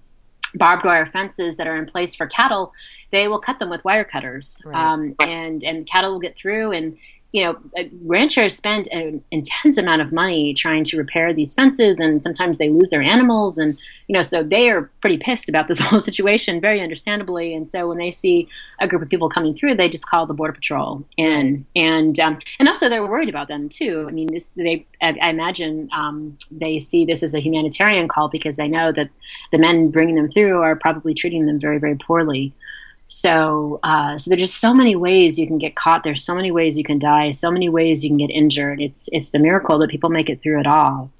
Speaker 1: barbed wire fences that are in place for cattle, they will cut them with wire cutters, right. Um, and and cattle will get through and you know, ranchers spend an intense amount of money trying to repair these fences, and sometimes they lose their animals, and you know, so they are pretty pissed about this [laughs] whole situation, very understandably. And so when they see a group of people coming through, they just call the border patrol, and and um, and also they're worried about them too. I mean, this they I, I imagine um, they see this as a humanitarian call because they know that the men bringing them through are probably treating them very very poorly. So, uh, so there's just so many ways you can get caught. There's so many ways you can die. So many ways you can get injured. It's it's a miracle that people make it through it all.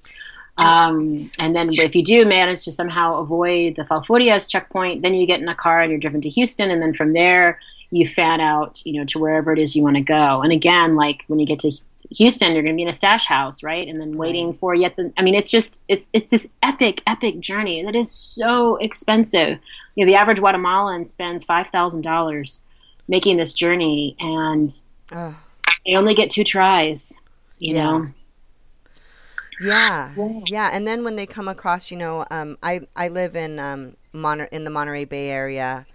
Speaker 1: Um, and then if you do manage to somehow avoid the Falfurrias checkpoint, then you get in a car and you're driven to Houston, and then from there you fan out, you know, to wherever it is you want to go. And again, like when you get to Houston, you're going to be in a stash house, right? And then waiting for yet the. I mean, it's just it's it's this epic, epic journey, that is so expensive. You know, the average Guatemalan spends five thousand dollars making this journey, and uh, they only get two tries. You yeah. know.
Speaker 2: Yeah, yeah, and then when they come across, you know, um, I I live in um, Mon- in the Monterey Bay area,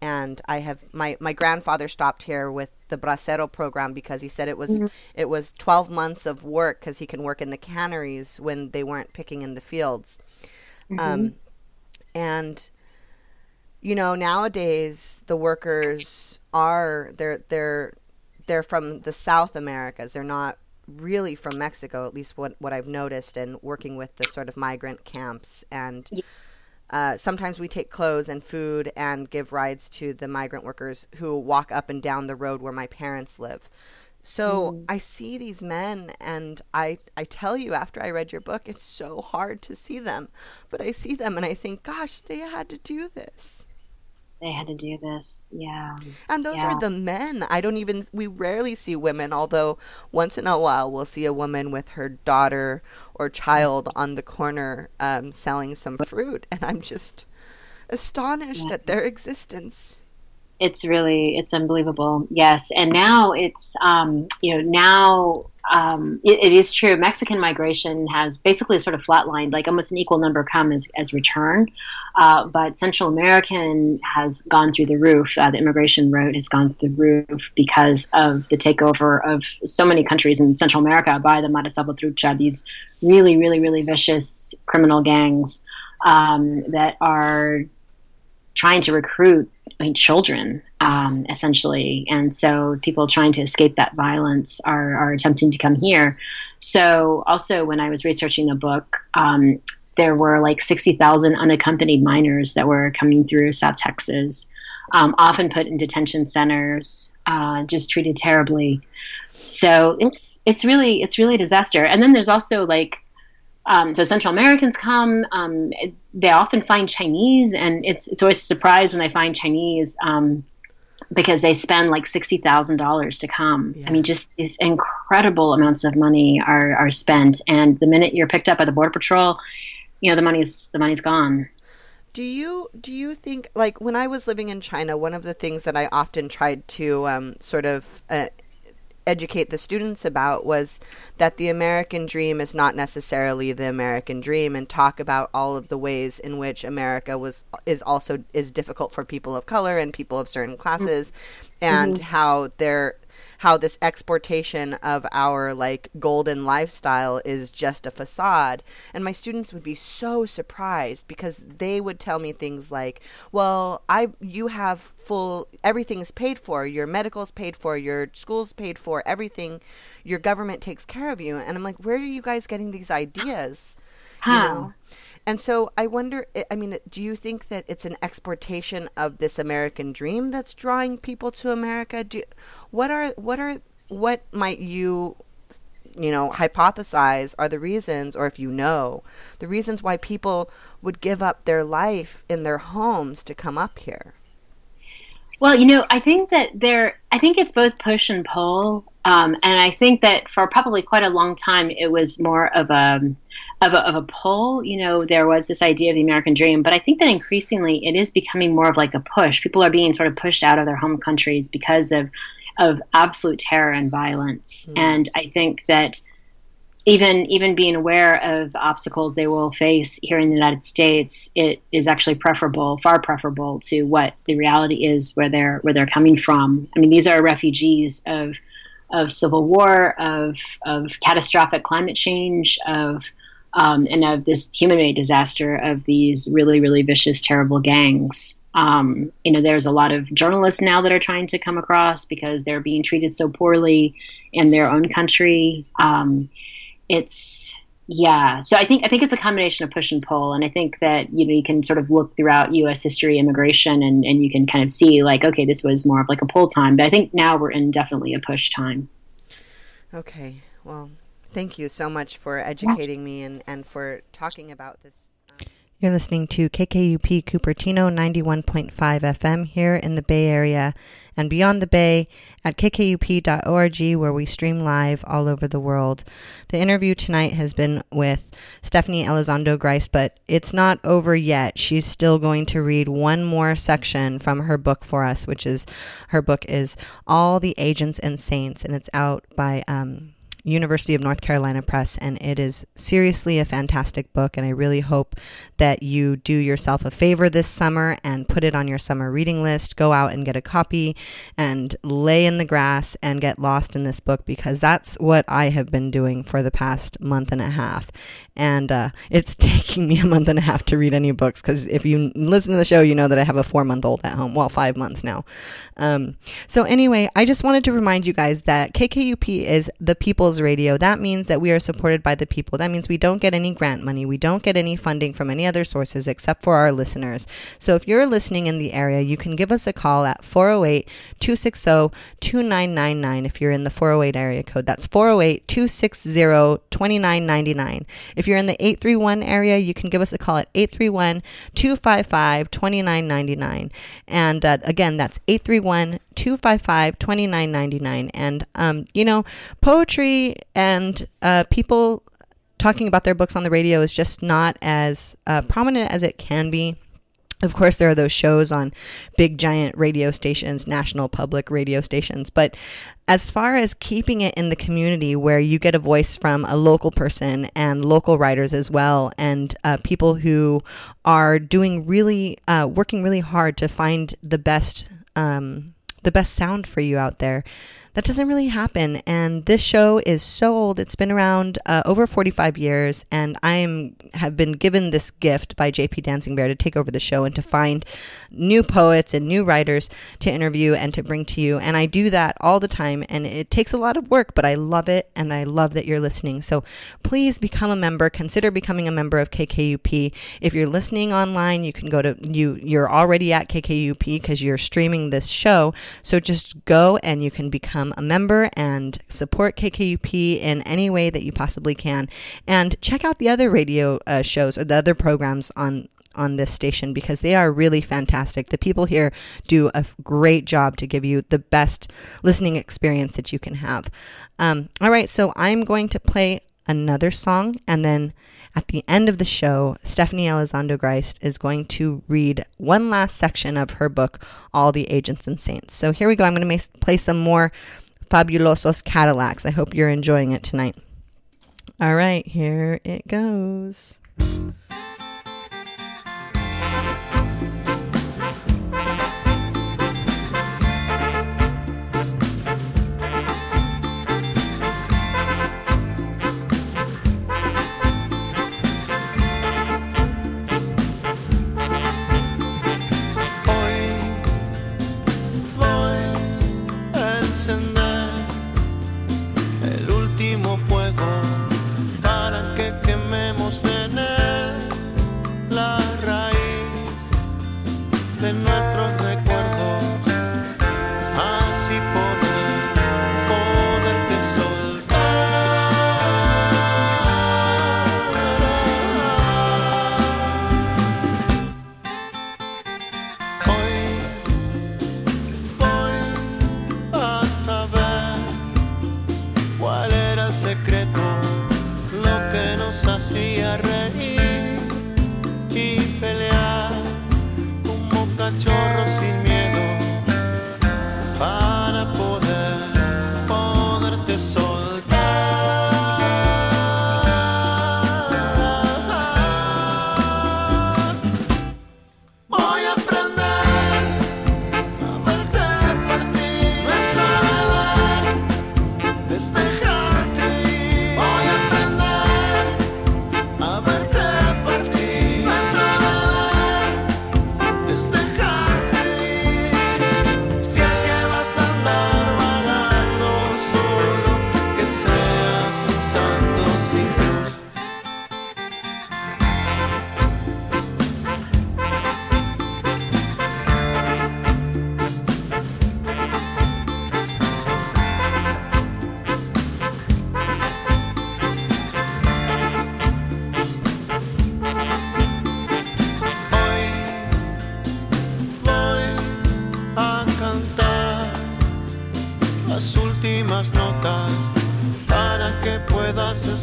Speaker 2: and I have my my grandfather stopped here with the bracero program because he said it was mm-hmm. it was 12 months of work because he can work in the canneries when they weren't picking in the fields mm-hmm. um, and you know nowadays the workers are they're they're they're from the south americas they're not really from mexico at least what what i've noticed and working with the sort of migrant camps and yes uh, sometimes we take clothes and food and give rides to the migrant workers who walk up and down the road where my parents live. So mm. I see these men, and I, I tell you, after I read your book, it's so hard to see them. But I see them and I think, gosh, they had to do this
Speaker 1: they had to do this. Yeah.
Speaker 2: And those
Speaker 1: yeah.
Speaker 2: are the men. I don't even, we rarely see women, although once in a while we'll see a woman with her daughter or child on the corner um, selling some fruit. And I'm just astonished yeah. at their existence
Speaker 1: it's really it's unbelievable. Yes. And now it's um, you know now um, it, it is true. Mexican migration has basically sort of flatlined like almost an equal number come as, as return. Uh, but central american has gone through the roof. Uh, the immigration rate has gone through the roof because of the takeover of so many countries in central america by the salvatrucha these really really really vicious criminal gangs um, that are trying to recruit children, um, essentially. And so people trying to escape that violence are, are attempting to come here. So, also, when I was researching the book, um, there were like 60,000 unaccompanied minors that were coming through South Texas, um, often put in detention centers, uh, just treated terribly. So it's it's really it's really a disaster. And then there's also like um, so Central Americans come. Um, they often find Chinese, and it's it's always a surprise when they find Chinese um, because they spend like sixty thousand dollars to come. Yeah. I mean, just these incredible amounts of money are are spent, and the minute you're picked up by the border patrol, you know the money's the money's gone.
Speaker 2: Do you do you think like when I was living in China, one of the things that I often tried to um, sort of uh, educate the students about was that the American dream is not necessarily the American dream and talk about all of the ways in which America was is also is difficult for people of color and people of certain classes mm-hmm. and mm-hmm. how there how this exportation of our like golden lifestyle is just a facade. And my students would be so surprised because they would tell me things like, "Well, I you have full everything's paid for. Your medical's paid for, your school's paid for, everything your government takes care of you." And I'm like, "Where are you guys getting these ideas?"
Speaker 1: How? You know?
Speaker 2: And so I wonder, I mean, do you think that it's an exportation of this American dream that's drawing people to America? Do, what are, what are, what might you, you know, hypothesize are the reasons, or if you know, the reasons why people would give up their life in their homes to come up here?
Speaker 1: Well, you know, I think that there, I think it's both push and pull. Um, and I think that for probably quite a long time, it was more of a, of a, of a pull. You know, there was this idea of the American dream, but I think that increasingly it is becoming more of like a push. People are being sort of pushed out of their home countries because of of absolute terror and violence. Mm. And I think that even even being aware of obstacles they will face here in the United States, it is actually preferable, far preferable to what the reality is where they're where they're coming from. I mean, these are refugees of of civil war, of of catastrophic climate change, of um, and of this human-made disaster of these really really vicious, terrible gangs. Um, you know, there's a lot of journalists now that are trying to come across because they're being treated so poorly in their own country. Um, it's yeah. So i think i think it's a combination of push and pull. And i think that you know you can sort of look throughout us history immigration and and you can kind of see like okay this was more of like a pull time. But i think now we're in definitely a push time.
Speaker 2: Okay. Well thank you so much for educating me and and for talking about this you're listening to KKUP Cupertino 91.5 FM here in the Bay Area and beyond the Bay at kkup.org, where we stream live all over the world. The interview tonight has been with Stephanie Elizondo Grice, but it's not over yet. She's still going to read one more section from her book for us, which is her book is All the Agents and Saints, and it's out by. Um, University of North Carolina Press, and it is seriously a fantastic book. And I really hope that you do yourself a favor this summer and put it on your summer reading list. Go out and get a copy and lay in the grass and get lost in this book because that's what I have been doing for the past month and a half. And uh, it's [laughs] taking me a month and a half to read any books because if you listen to the show, you know that I have a four month old at home. Well, five months now. Um, so, anyway, I just wanted to remind you guys that KKUP is the people's Radio. That means that we are supported by the people. That means we don't get any grant money. We don't get any funding from any other sources except for our listeners. So if you're listening in the area, you can give us a call at 408 260 2999 if you're in the 408 area code. That's 408 260 2999. If you're in the 831 area, you can give us a call at 831 255 2999. And uh, again, that's 831 255 2999. And, um, you know, poetry and uh, people talking about their books on the radio is just not as uh, prominent as it can be. Of course, there are those shows on big giant radio stations, national public radio stations. But as far as keeping it in the community where you get a voice from a local person and local writers as well, and uh, people who are doing really, uh, working really hard to find the best, um, the best sound for you out there, that doesn't really happen. And this show is so old; it's been around uh, over 45 years, and I am have been given this gift by J.P. Dancing Bear to take over the show and to find new poets and new writers to interview and to bring to you. And I do that all the time, and it takes a lot of work, but I love it, and I love that you're listening. So please become a member. Consider becoming a member of KKUP. If you're listening online, you can go to you. You're already at KKUP because you're streaming this show. So just go and you can become become a member and support KKUP in any way that you possibly can. And check out the other radio uh, shows or the other programs on on this station because they are really fantastic. The people here do a great job to give you the best listening experience that you can have. Um, all right, so I'm going to play another song and then at the end of the show, Stephanie Elizondo Griest is going to read one last section of her book, All the Agents and Saints. So here we go. I'm going to play some more Fabulosos Cadillacs. I hope you're enjoying it tonight. All right, here it goes.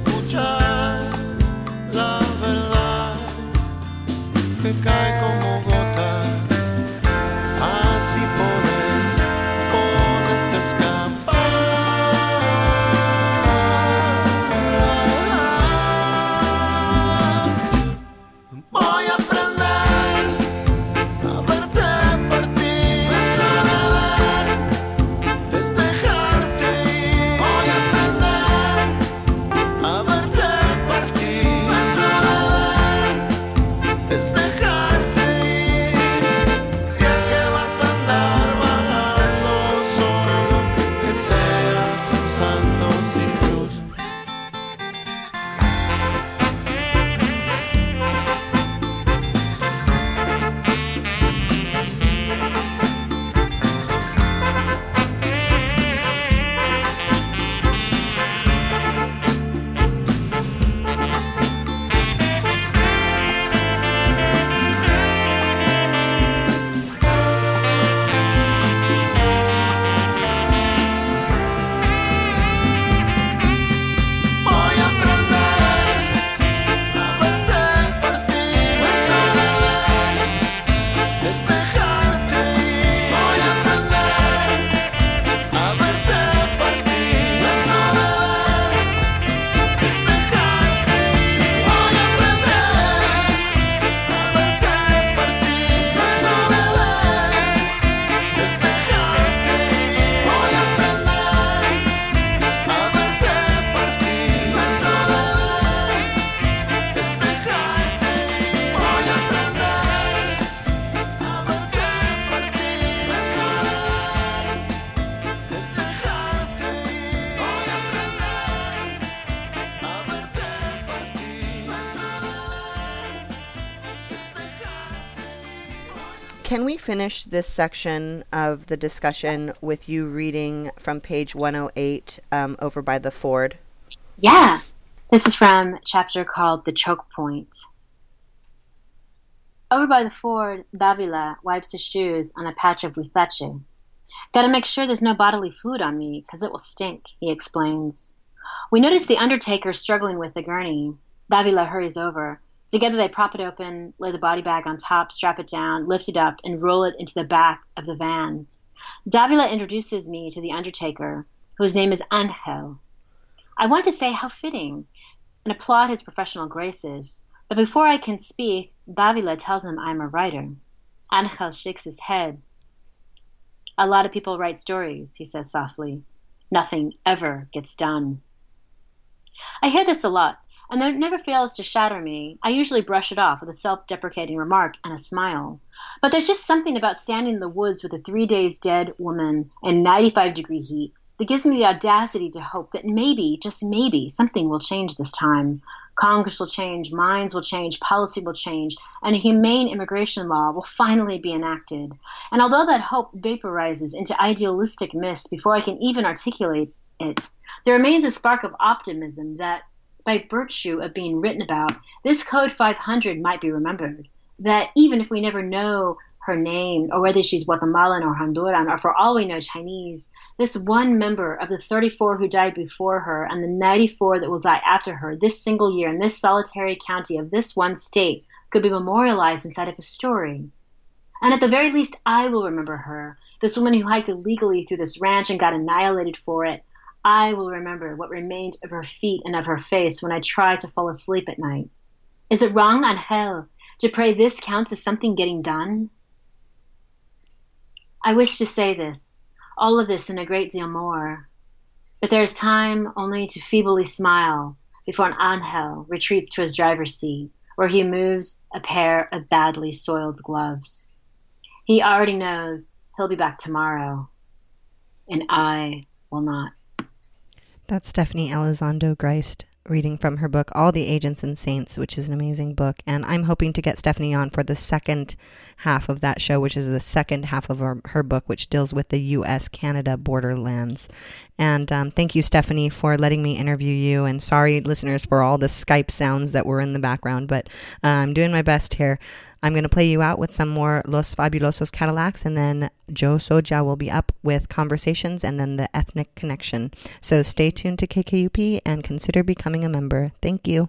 Speaker 3: escuchar.
Speaker 2: Can we finish this section of the discussion with you reading from page 108 um, over by the ford?
Speaker 1: Yeah. This is from chapter called The Choke Point. Over by the ford, Davila wipes his shoes on a patch of huizache. Gotta make sure there's no bodily fluid on me, 'cause it will stink, he explains. We notice the undertaker struggling with the gurney. Davila hurries over. Together they prop it open, lay the body bag on top, strap it down, lift it up, and roll it into the back of the van. Davila introduces me to the undertaker, whose name is Angel. I want to say how fitting, and applaud his professional graces, but before I can speak, Davila tells him I am a writer. Angel shakes his head. A lot of people write stories, he says softly. Nothing ever gets done. I hear this a lot, and it never fails to shatter me. I usually brush it off with a self deprecating remark and a smile. But there's just something about standing in the woods with a three days dead woman in 95 degree heat that gives me the audacity to hope that maybe, just maybe, something will change this time. Congress will change, minds will change, policy will change, and a humane immigration law will finally be enacted. And although that hope vaporizes into idealistic mist before I can even articulate it, there remains a spark of optimism that, by virtue of being written about, this Code 500 might be remembered. That even if we never know her name, or whether she's Guatemalan or Honduran, or for all we know Chinese, this one member of the 34 who died before her and the 94 that will die after her, this single year in this solitary county of this one state, could be memorialized inside of a story. And at the very least, I will remember her, this woman who hiked illegally through this ranch and got annihilated for it, I will remember what remained of her feet and of her face when I try to fall asleep at night. Is it wrong, Angel, to pray this counts as something getting done? I wish to say this, all of this and a great deal more, but there is time only to feebly smile before an Angel retreats to his driver's seat, where he moves a pair of badly soiled gloves. He already knows he'll be back tomorrow, and I will not.
Speaker 2: That's Stephanie Elizondo Griest reading from her book, All the Agents and Saints, which is an amazing book. And I'm hoping to get Stephanie on for the second half of that show, which is the second half of her, her book, which deals with the U.S. Canada borderlands. And um, thank you, Stephanie, for letting me interview you. And sorry, listeners, for all the Skype sounds that were in the background, but uh, I'm doing my best here. I'm going to play you out with some more Los Fabulosos Cadillacs, and then Joe Soja will be up with conversations and then the ethnic connection. So stay tuned to KKUP and consider becoming a member. Thank you.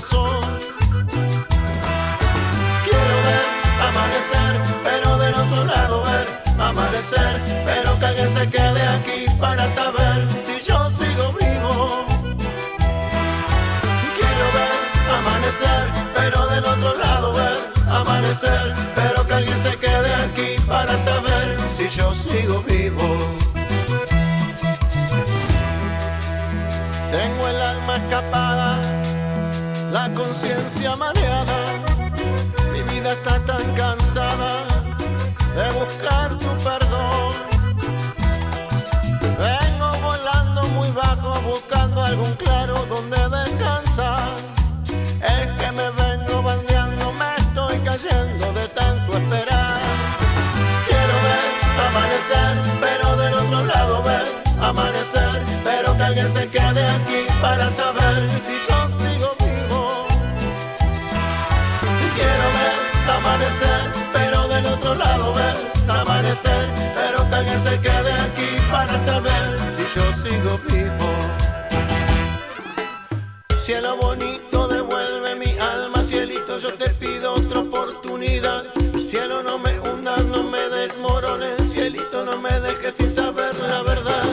Speaker 3: Quiero ver amanecer, pero del otro lado ver amanecer, pero que alguien se quede aquí para saber. La conciencia mareada, mi vida está tan cansada de buscar tu perdón. Vengo volando muy bajo buscando algún claro donde descansar. Es que me vengo bandeando, me estoy cayendo de tanto esperar. Quiero ver amanecer, pero del otro lado ver amanecer, pero que alguien se quede aquí para saber si yo sigo vivo. Cielo bonito, devuelve mi alma, cielito, yo te pido otra oportunidad. Cielo, no me hundas, no me desmorones, cielito, no me dejes sin saber la verdad.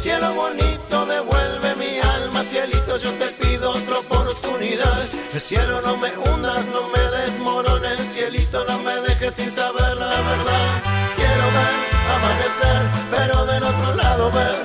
Speaker 3: Cielo bonito, devuelve mi alma, cielito, yo te pido otra oportunidad. Cielo, no me hundas, no me desmorones, cielito, no me dejes sin saber la verdad. Amanecer, pero del otro lado ver